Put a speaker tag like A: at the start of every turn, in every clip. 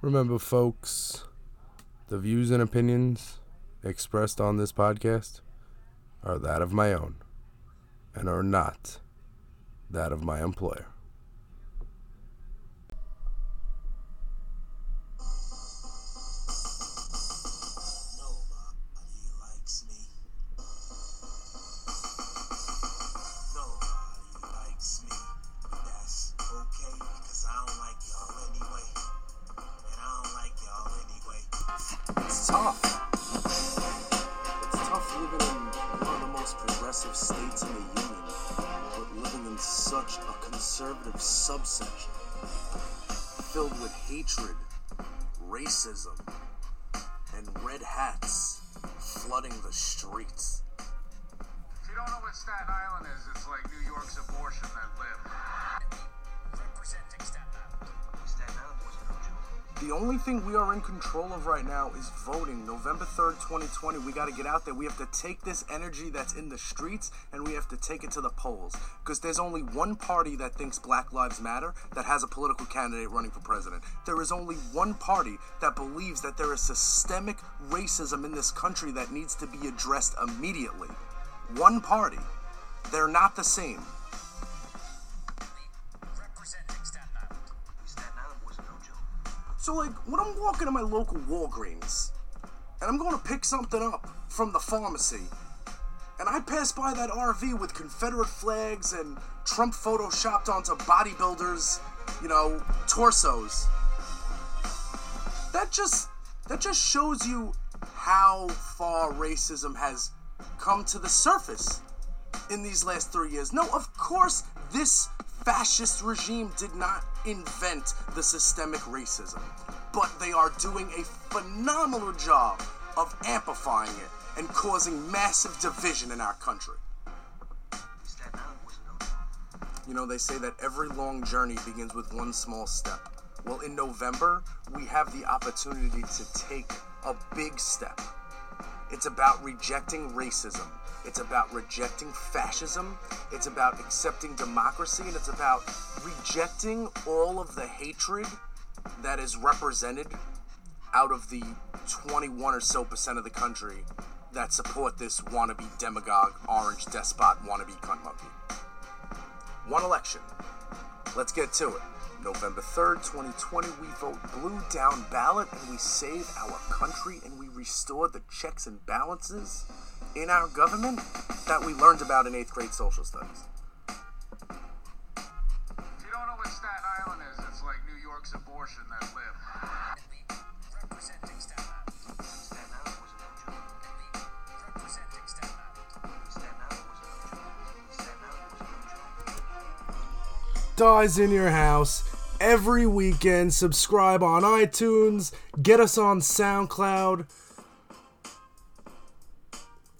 A: Remember, folks, the views and opinions expressed on this podcast are that of my own and are not that of my employer.
B: Island is, it's like New York's abortion that lived.
C: The only thing we are in control of right now is voting. November 3rd, 2020. We got to get out there. We have to take this energy that's in the streets and we have to take it to the polls. Because there's only one party that thinks Black Lives Matter that has a political candidate running for president. There is only one party that believes that there is systemic racism in this country that needs to be addressed immediately. One party. They're not the same. So, like, when I'm walking to my local Walgreens and I'm going to pick something up from the pharmacy, and I pass by that RV with Confederate flags and Trump photoshopped onto bodybuilders, you know, torsos. That just that just shows you how far racism has come to the surface in these last three years. No, of course, this fascist regime did not invent the systemic racism, but they are doing a phenomenal job of amplifying it and causing massive division in our country. You know, they say that every long journey begins with one small step. Well, in November, we have the opportunity to take a big step. It's about rejecting racism. It's about rejecting fascism. It's about accepting democracy. And it's about rejecting all of the hatred that is represented out of the 21 or so percent of the country that support this wannabe demagogue, orange despot, wannabe cunt monkey. One election. Let's get to it. November 3rd, 2020, we vote blue down ballot and we save our country and we restore the checks and balances in our government that we learned about in 8th grade social studies.
B: If you don't know what Staten Island is, it's like New York's abortion that lived.
D: Representing Staten Island. Staten Island wasn't no joke. Representing Staten Island. Staten Island wasn't no joke. Staten Island wasn't no joke.
A: Dies in your house every weekend. Subscribe on iTunes. Get us on SoundCloud.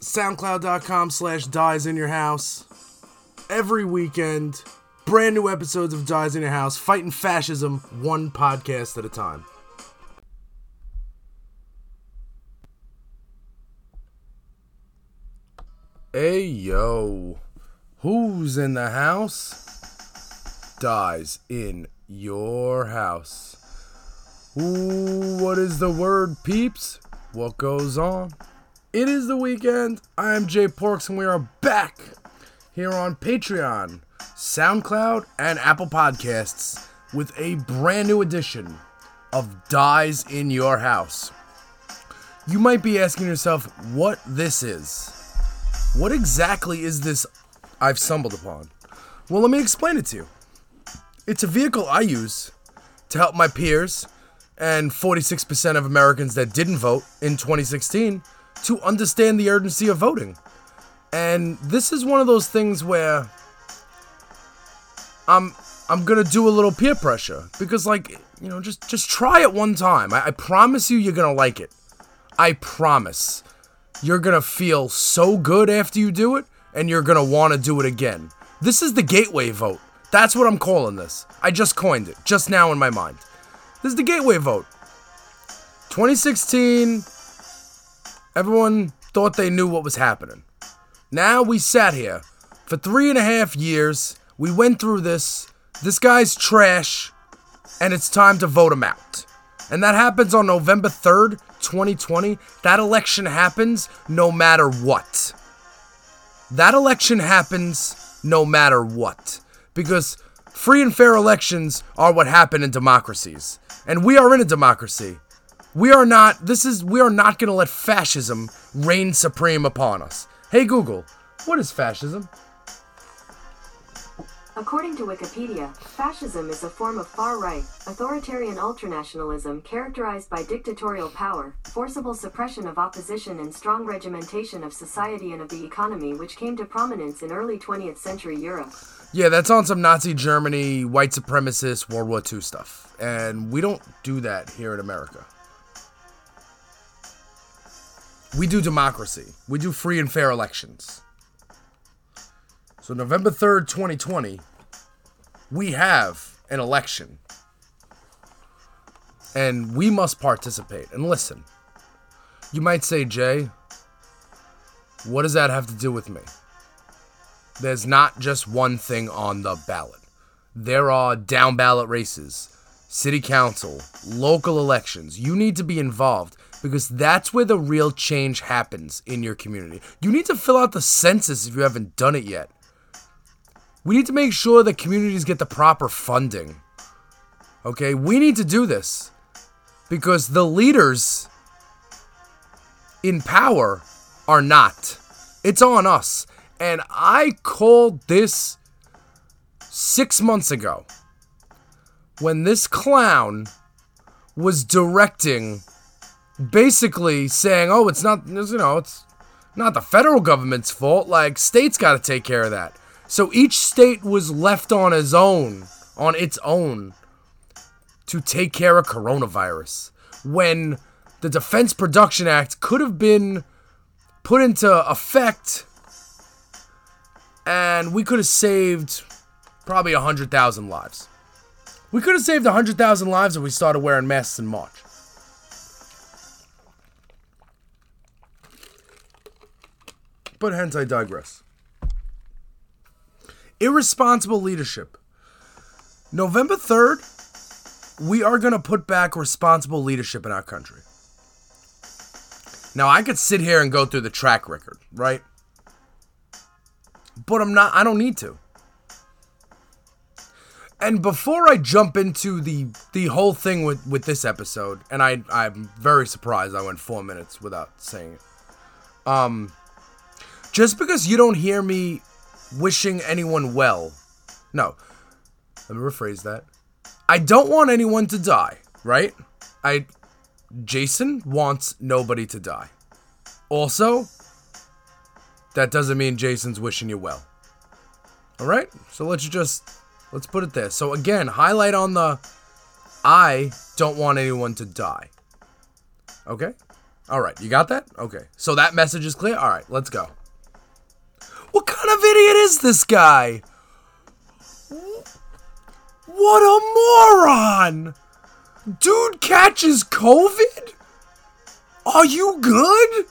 A: SoundCloud.com slash dies in your house. Every weekend. Brand new episodes of Dies in Your House, fighting fascism one podcast at a time. Hey yo, who's in the house? Dies in your house. Ooh, what is the word, peeps? What goes on? It is the weekend. I am Jay Porks, and we are back here on Patreon, SoundCloud, and Apple Podcasts with a brand new edition of Dies in Your House. You might be asking yourself what this is. What exactly is this I've stumbled upon? Well, let me explain it to you. It's a vehicle I use to help my peers and 46% of Americans that didn't vote in 2016 to understand the urgency of voting. And this is one of those things where I'm I'm gonna do a little peer pressure because like you know just just try it one time. I, I promise you you're gonna like it. I promise. You're gonna feel so good after you do it, and you're gonna want to do it again. This is the gateway vote. That's what I'm calling this. I just coined it just now in my mind. This is the gateway vote. 2016. Everyone thought they knew what was happening. Now we sat here for three and a half years. We went through this. This guy's trash, and it's time to vote him out. and that happens on November 3rd, 2020, that election happens no matter what. That election happens no matter what. Because free and fair elections are what happen in democracies. And we are in a democracy. We are not this is we are not going to let fascism reign supreme upon us. Hey Google, what is fascism?
E: According to Wikipedia, fascism is a form of far-right, authoritarian ultranationalism characterized by dictatorial power, forcible suppression of opposition and strong regimentation of society and of the economy which came to prominence in early 20th century Europe.
A: Yeah, that's on some Nazi Germany, white supremacist, World War II stuff. And we don't do that here in America. We do democracy. We do free and fair elections. So November 3rd, 2020, we have an election. And we must participate. And listen, you might say, Jay, what does that have to do with me? There's not just one thing on the ballot. There are down ballot races, city council, local elections. You need to be involved because that's where the real change happens in your community. You need to fill out the census if you haven't done it yet. We need to make sure that communities get the proper funding. Okay? We need to do this because the leaders in power are not. It's on us. And I called this six months ago when this clown was directing, basically saying, oh, it's not, you know, it's not the federal government's fault. Like, states got to take care of that. So each state was left on its own, on its own, to take care of coronavirus. When the Defense Production Act could have been put into effect and we could have saved probably 100,000 lives. We could have saved 100,000 lives if we started wearing masks in March. But hence I digress. Irresponsible leadership. November 3rd, we are going to put back responsible leadership in our country. Now, I could sit here and go through the track record, right? But I'm not, I don't need to. And before I jump into the the whole thing with with this episode, and I I'm very surprised I went 4 minutes without saying it. Um just because you don't hear me wishing anyone well. No. Let me rephrase that. I don't want anyone to die, right? I Jason wants nobody to die. Also, that doesn't mean Jason's wishing you well. All right? So let's just let's put it there. So again, highlight on the I don't want anyone to die. Okay? All right, you got that? Okay. So that message is clear. All right, let's go. What kind of idiot is this guy? What a moron! Dude catches COVID? Are you good?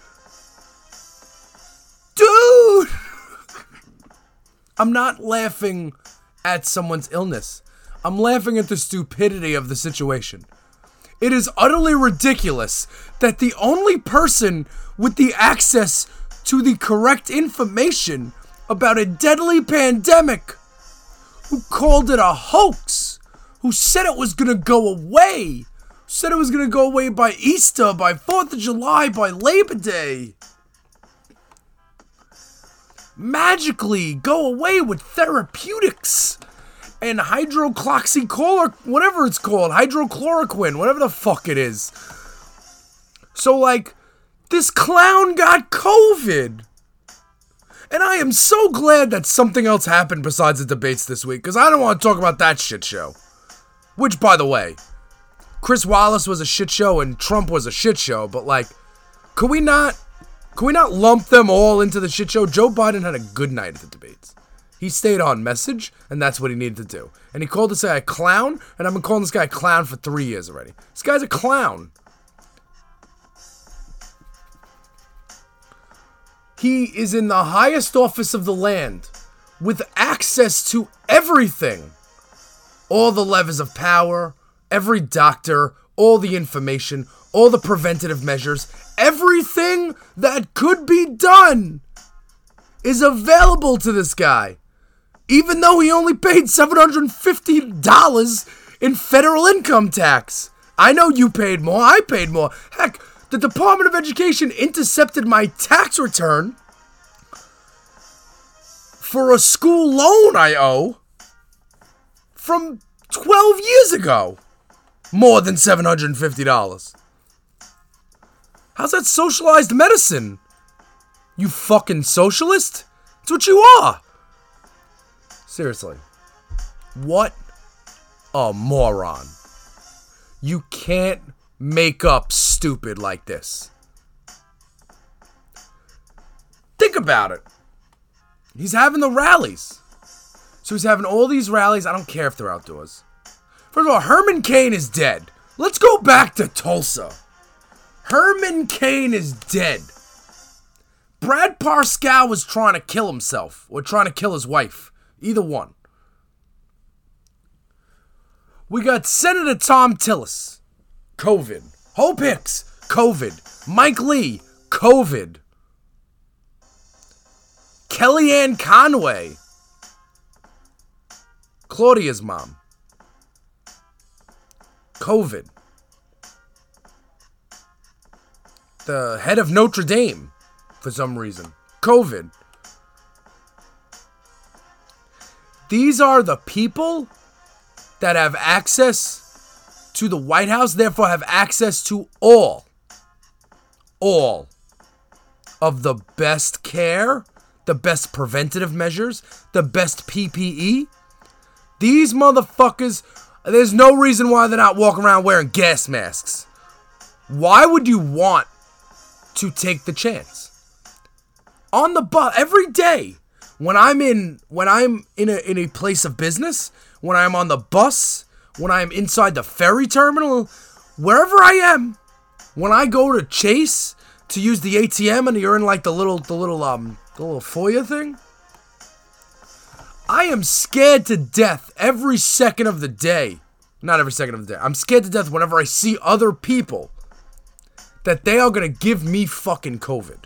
A: Dude! I'm not laughing at someone's illness. I'm laughing at the stupidity of the situation. It is utterly ridiculous that the only person with the access to the correct information about a deadly pandemic who called it a hoax, who said it was gonna go away, said it was gonna go away by Easter, by 4th of July, by Labor Day, magically go away with therapeutics and hydrocloxychlor, whatever it's called, hydrochloroquine, whatever the fuck it is. So, like, this clown got COVID. And I am so glad that something else happened besides the debates this week, because I don't want to talk about that shit show. Which, by the way, Chris Wallace was a shit show and Trump was a shit show, but like, could we not can we not lump them all into the shit show? Joe Biden had a good night at the debates. He stayed on message, and that's what he needed to do. And he called this guy a clown, and I've been calling this guy a clown for three years already. This guy's a clown. He is in the highest office of the land with access to everything all the levers of power, every doctor, all the information, all the preventative measures, everything that could be done is available to this guy. Even though he only paid $750 in federal income tax. I know you paid more, I paid more. Heck, the Department of Education intercepted my tax return for a school loan I owe from 12 years ago. More than $750. How's that socialized medicine? You fucking socialist? It's what you are. Seriously. What a moron. You can't make up stupid like this. Think about it. He's having the rallies. So he's having all these rallies. I don't care if they're outdoors. First of all, Herman Cain is dead. Let's go back to Tulsa. Herman Cain is dead. Brad Parscale was trying to kill himself or trying to kill his wife. Either one. We got Senator Thom Tillis, COVID. Hope Hicks, COVID. Mike Lee, COVID. Kellyanne Conway, Claudia's mom, COVID. The head of Notre Dame, for some reason, COVID. These are the people that have access to the White House, therefore have access to all, all of the best care, the best preventative measures, the best PPE. These motherfuckers, there's no reason why they're not walking around wearing gas masks. Why would you want to take the chance? On the bus every day when I'm in when I'm in a in a place of business, when I'm on the bus, when I'm inside the ferry terminal, wherever I am, when I go to Chase to use the ATM and you're in like the little the little um the little foyer thing, I am scared to death every second of the day. Not every second of the day. I'm scared to death whenever I see other people that they are going to give me fucking COVID.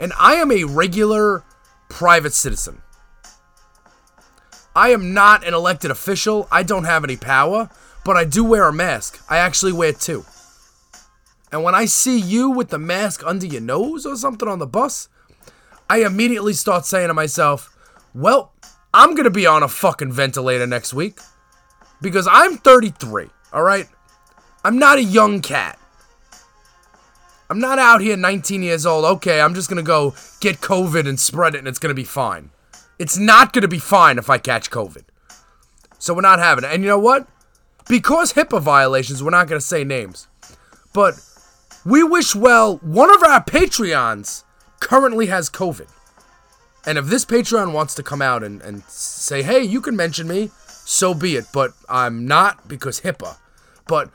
A: And I am a regular private citizen. I am not an elected official. I don't have any power, but I do wear a mask. I actually wear two. And when I see you with the mask under your nose or something on the bus, I immediately start saying to myself, well, I'm going to be on a fucking ventilator next week because I'm 33, all right? I'm not a young cat. I'm not out here 19 years old. Okay, I'm just going to go get COVID and spread it and it's going to be fine. It's not going to be fine if I catch COVID. So we're not having it. And you know what? Because HIPAA violations, we're not going to say names. But we wish well, one of our Patreons currently has COVID. And if this Patreon wants to come out and, and say, hey, you can mention me, so be it. But I'm not because HIPAA. But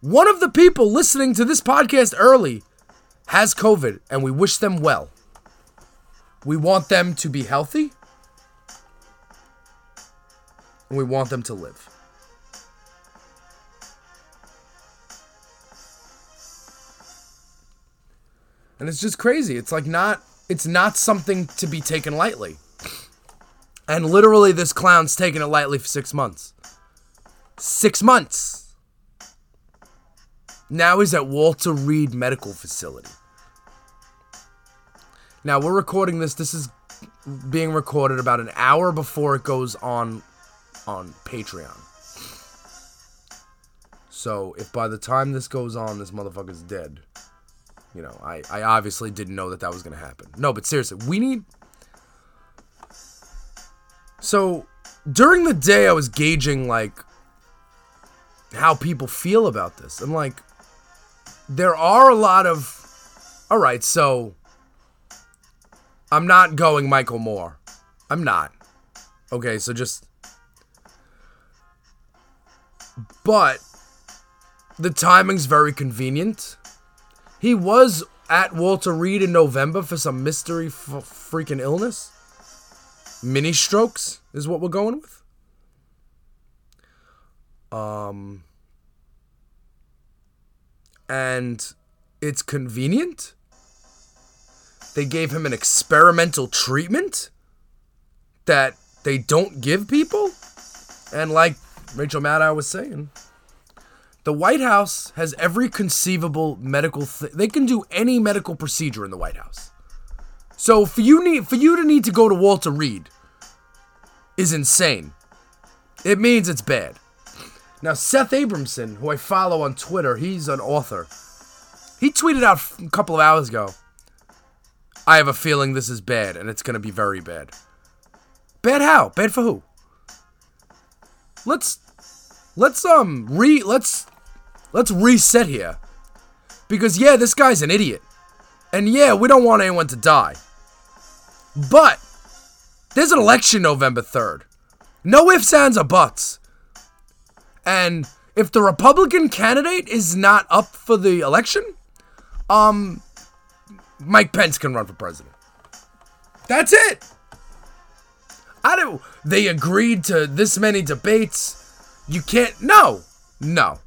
A: one of the people listening to this podcast early has COVID, and we wish them well. We want them to be healthy, and we want them to live. And it's just crazy. It's like not it's not something to be taken lightly. And literally this clown's taken it lightly for 6 months. 6 months. Now he's at Walter Reed Medical Facility. Now we're recording this. This is being recorded about an hour before it goes on on Patreon. So if by the time this goes on, this motherfucker's dead, you know, I, I obviously didn't know that that was going to happen. No, but seriously, we need. So during the day, I was gauging, like, how people feel about this. And, like, there are a lot of. All right, so. I'm not going Michael Moore. I'm not. Okay, so just. But. The timing's very convenient. He was at Walter Reed in November for some mystery f- freaking illness. Mini strokes is what we're going with. Um and it's convenient. They gave him an experimental treatment that they don't give people. And like Rachel Maddow was saying, the White House has every conceivable medical th- they can do any medical procedure in the White House. So for you need for you to need to go to Walter Reed is insane. It means it's bad. Now Seth Abramson, who I follow on Twitter, he's an author. He tweeted out a couple of hours ago. I have a feeling this is bad and it's going to be very bad. Bad how? Bad for who? Let's let's um re let's let's reset here. Because yeah, this guy's an idiot. And yeah, we don't want anyone to die. But there's an election November 3rd. No ifs, ands, or buts. And if the Republican candidate is not up for the election, um, Mike Pence can run for president. That's it. I don't. They agreed to this many debates. You can't. No, no.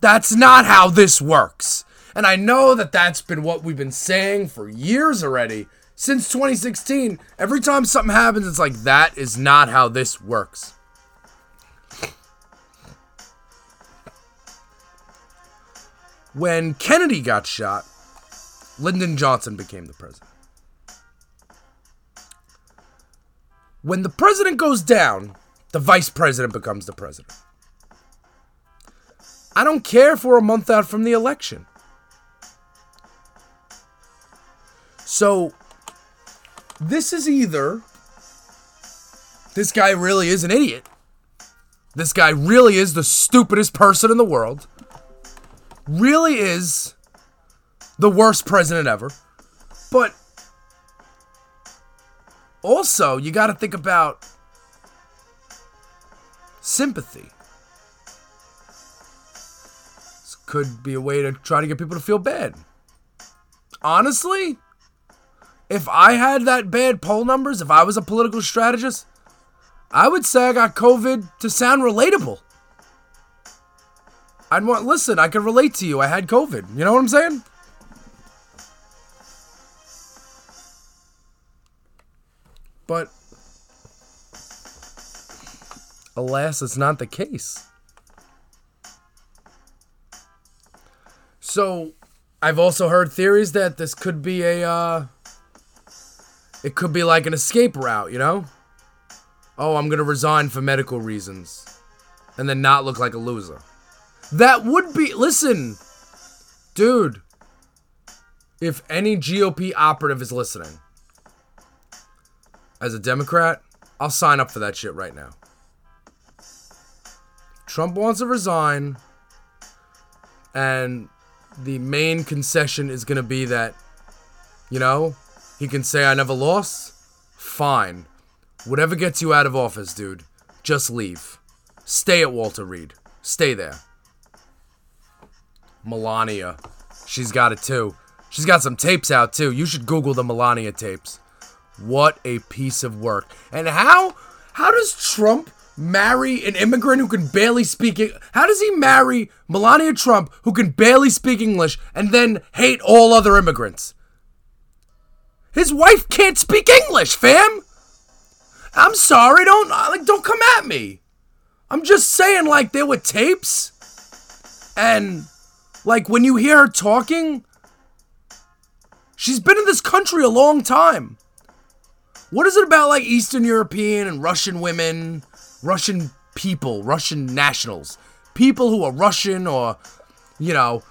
A: That's not how this works. And I know that that's been what we've been saying for years already. Since 2016, every time something happens, it's like, that is not how this works. When Kennedy got shot, Lyndon Johnson became the president. When the president goes down, the vice president becomes the president. I don't care if we're a month out from the election. So, this is either this guy really is an idiot. This guy really is the stupidest person in the world. Really is the worst president ever. But also, you got to think about sympathy. This could be a way to try to get people to feel bad. Honestly, if I had that bad poll numbers, if I was a political strategist, I would say I got COVID to sound relatable. I'd want, listen, I could relate to you. I had COVID. You know what I'm saying? But alas, it's not the case. So, I've also heard theories that this could be a uh it could be like an escape route, you know? Oh, I'm going to resign for medical reasons and then not look like a loser. That would be listen. Dude, if any GOP operative is listening, as a Democrat, I'll sign up for that shit right now. Trump wants to resign, and the main concession is going to be that, you know, he can say, I never lost. Fine. Whatever gets you out of office, dude, just leave. Stay at Walter Reed. Stay there. Melania. She's got it too. She's got some tapes out too. You should Google the Melania tapes. What a piece of work. And how how does Trump marry an immigrant who can barely speak? How does he marry Melania Trump who can barely speak English and then hate all other immigrants? His wife can't speak English, fam. I'm sorry, don't uh, like don't come at me. I'm just saying like there were tapes and like when you hear her talking she's been in this country a long time. What is it about like Eastern European and Russian women, Russian people, Russian nationals, people who are Russian or, you know,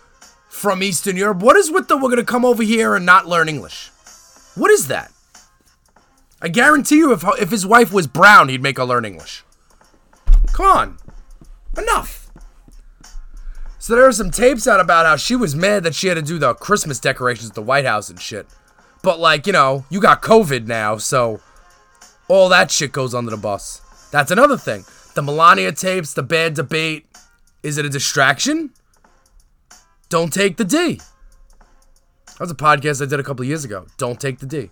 A: from Eastern Europe? What is with the we're gonna come over here and not learn English? What is that? I guarantee you, if if his wife was brown, he'd make her learn English. Come on, enough. So there are some tapes out about how she was mad that she had to do the Christmas decorations at the White House and shit. But like, you know, you got COVID now, so all that shit goes under the bus. That's another thing. The Melania tapes, the bad debate. Is it a distraction? Don't take the D. That was a podcast I did a couple years ago. Don't take the D.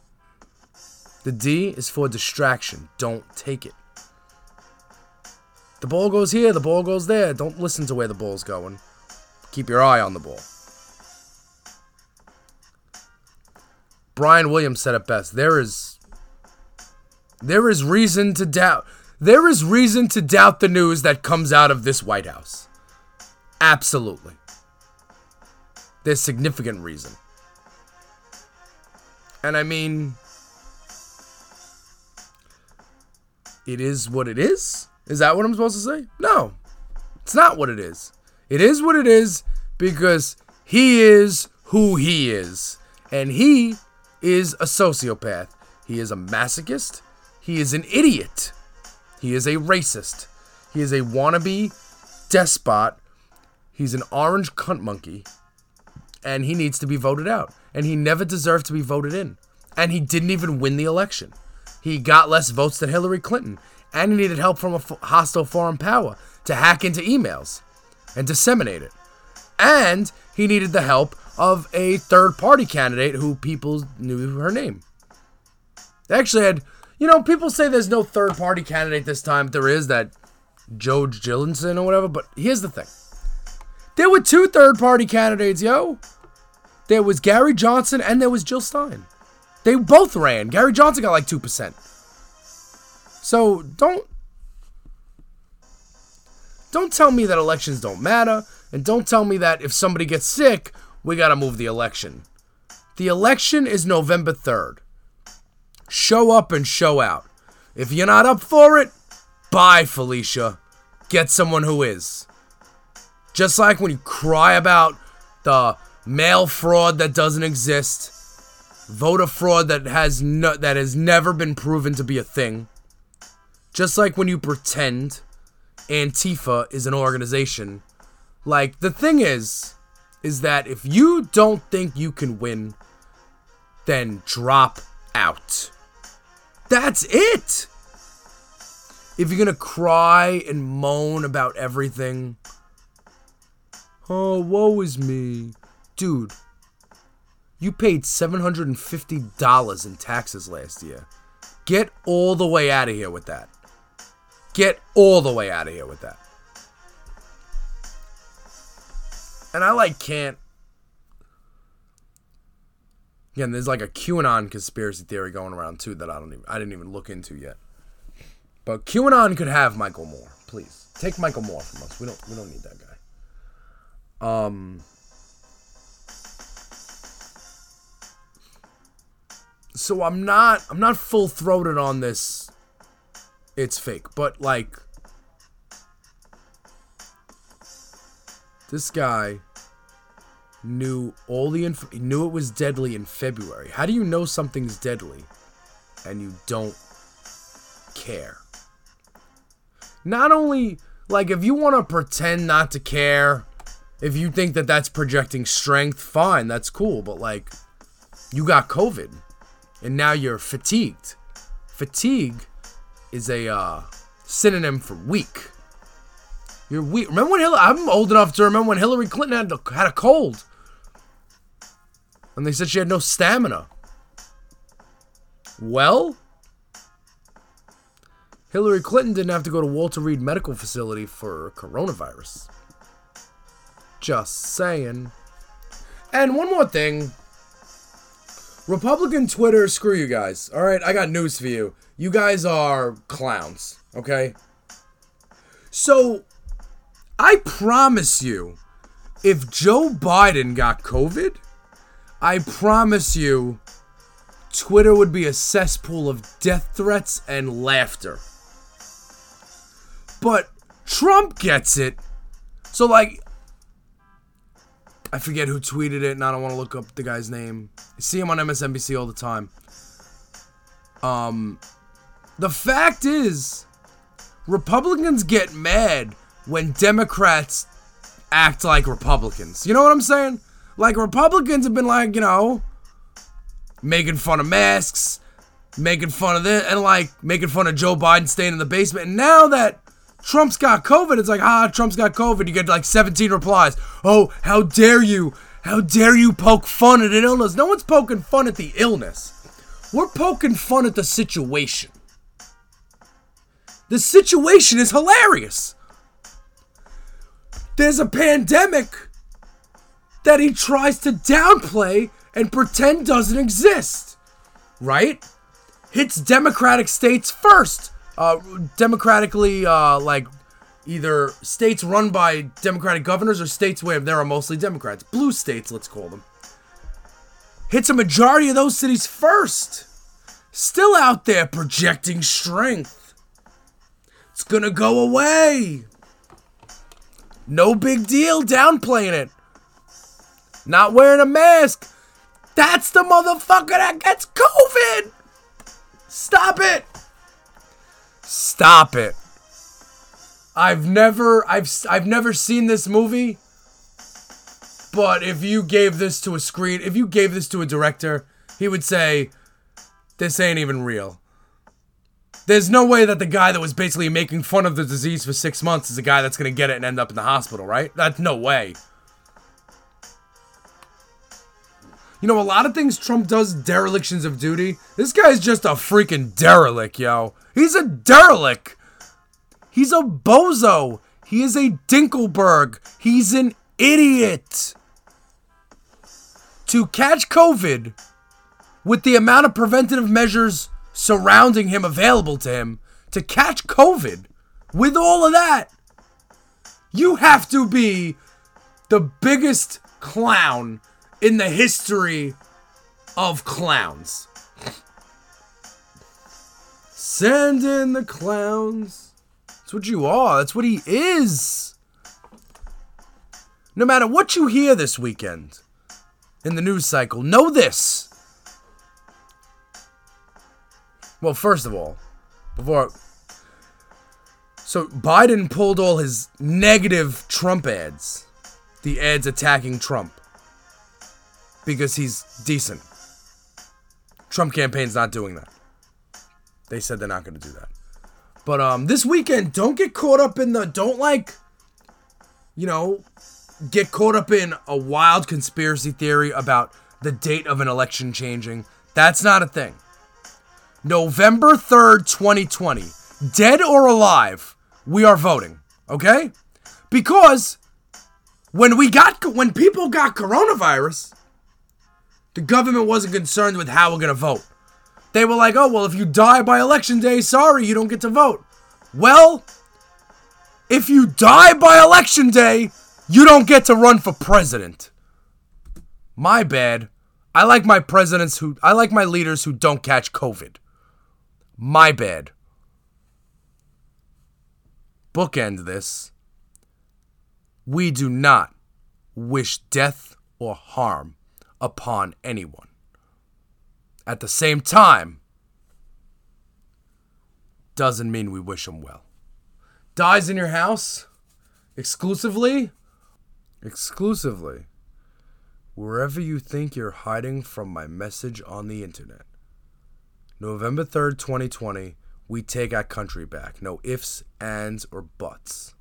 A: The D is for distraction. Don't take it. The ball goes here, the ball goes there. Don't listen to where the ball's going. Keep your eye on the ball. Brian Williams said it best. There is there is reason to doubt there is reason to doubt the news that comes out of this White House. Absolutely. There's significant reason. And I mean it is what it is? Is that what I'm supposed to say? No. It's not what it is. It is what it is because he is who he is. And he is a sociopath. He is a masochist. He is an idiot. He is a racist. He is a wannabe despot. He's an orange cunt monkey. And he needs to be voted out. And he never deserved to be voted in. And he didn't even win the election. He got less votes than Hillary Clinton. And he needed help from a hostile foreign power to hack into emails and disseminate it. And he needed the help of a third party candidate who people knew her name. They actually had, you know, people say there's no third party candidate this time. There is that Joe Gillinson or whatever. But here's the thing there were two third party candidates, yo. There was Gary Johnson and there was Jill Stein. They both ran. Gary Johnson got like 2%. So don't don't tell me that elections don't matter and don't tell me that if somebody gets sick, we got to move the election. The election is November 3rd. Show up and show out. If you're not up for it, bye Felicia. Get someone who is. Just like when you cry about the mail fraud that doesn't exist, voter fraud that has no, that has never been proven to be a thing. Just like when you pretend Antifa is an organization. Like the thing is is that if you don't think you can win, then drop out. That's it. If you're to cry and moan about everything, oh, woe is me. Dude, you paid $750 in taxes last year. Get all the way out of here with that. Get all the way out of here with that. And I like can't. Again, there's like a QAnon conspiracy theory going around too that I don't even I didn't even look into yet. But QAnon could have Michael Moore, please. Take Michael Moore from us. We don't we don't need that guy. Um So I'm not I'm not full throated on this it's fake, but like this guy knew all the inf- knew it was deadly in February. How do you know something's deadly and you don't care? Not only like if you want to pretend not to care, if you think that that's projecting strength, fine, that's cool, but like you got COVID and now you're fatigued. Fatigue is a uh, synonym for weak. You're weak. Remember when Hillary? I'm old enough to remember when Hillary Clinton had, a- had a cold, and they said she had no stamina. Well, Hillary Clinton didn't have to go to Walter Reed Medical Facility for coronavirus. Just saying. And one more thing. Republican Twitter, screw you guys. All right, I got news for you. You guys are clowns, okay? So, I promise you, if Joe Biden got COVID, I promise you, Twitter would be a cesspool of death threats and laughter. But Trump gets it. So, like, I forget who tweeted it, and I don't want to look up the guy's name. I see him on MSNBC all the time. Um, the fact is, Republicans get mad when Democrats act like Republicans. You know what I'm saying? Like Republicans have been like, you know, making fun of masks, making fun of this, and like making fun of Joe Biden staying in the basement. And now that Trump's got COVID, it's like, ah, Trump's got COVID. You get like 17 replies. Oh, how dare you? How dare you poke fun at an illness? No one's poking fun at the illness. We're poking fun at the situation. The situation is hilarious. There's a pandemic that he tries to downplay and pretend doesn't exist, right? Hits Democratic states first. Uh, democratically, uh, like either states run by Democratic governors or states where there are mostly Democrats. Blue states, let's call them. Hits a majority of those cities first. Still out there projecting strength. It's gonna go away. No big deal, downplaying it. Not wearing a mask. That's the motherfucker that gets COVID. Stop it. Stop it. I've never I've I've never seen this movie. But if you gave this to a screen, if you gave this to a director, he would say this ain't even real. There's no way that the guy that was basically making fun of the disease for 6 months is the guy that's going to get it and end up in the hospital, right? That's no way. You know, a lot of things Trump does derelictions of duty. This guy's just a freaking derelict, yo. He's a derelict. He's a bozo. He is a Dinkleberg. He's an idiot. To catch COVID with the amount of preventative measures surrounding him available to him, to catch COVID with all of that, you have to be the biggest clown in the history of clowns. Send in the clowns. That's what you are. That's what he is. No matter what you hear this weekend in the news cycle, know this. Well, first of all, before. So Biden pulled all his negative Trump ads, the ads attacking Trump, because he's decent. Trump campaign's not doing that. They said they're not going to do that. But um, this weekend, don't get caught up in the don't like, you know, get caught up in a wild conspiracy theory about the date of an election changing. That's not a thing. November 3rd, 2020, dead or alive, we are voting, okay? Because when we got when people got coronavirus, the government wasn't concerned with how we're going to vote. They were like, "Oh, well, if you die by election day, sorry, you don't get to vote." Well, if you die by election day, you don't get to run for president. My bad. I like my presidents who I like my leaders who don't catch COVID. My bad. Bookend this. We do not wish death or harm upon anyone. At the same time, doesn't mean we wish them well. Dies in your house? Exclusively? Exclusively. Wherever you think you're hiding from my message on the internet. November 3rd, 2020, we take our country back. No ifs, ands, or buts.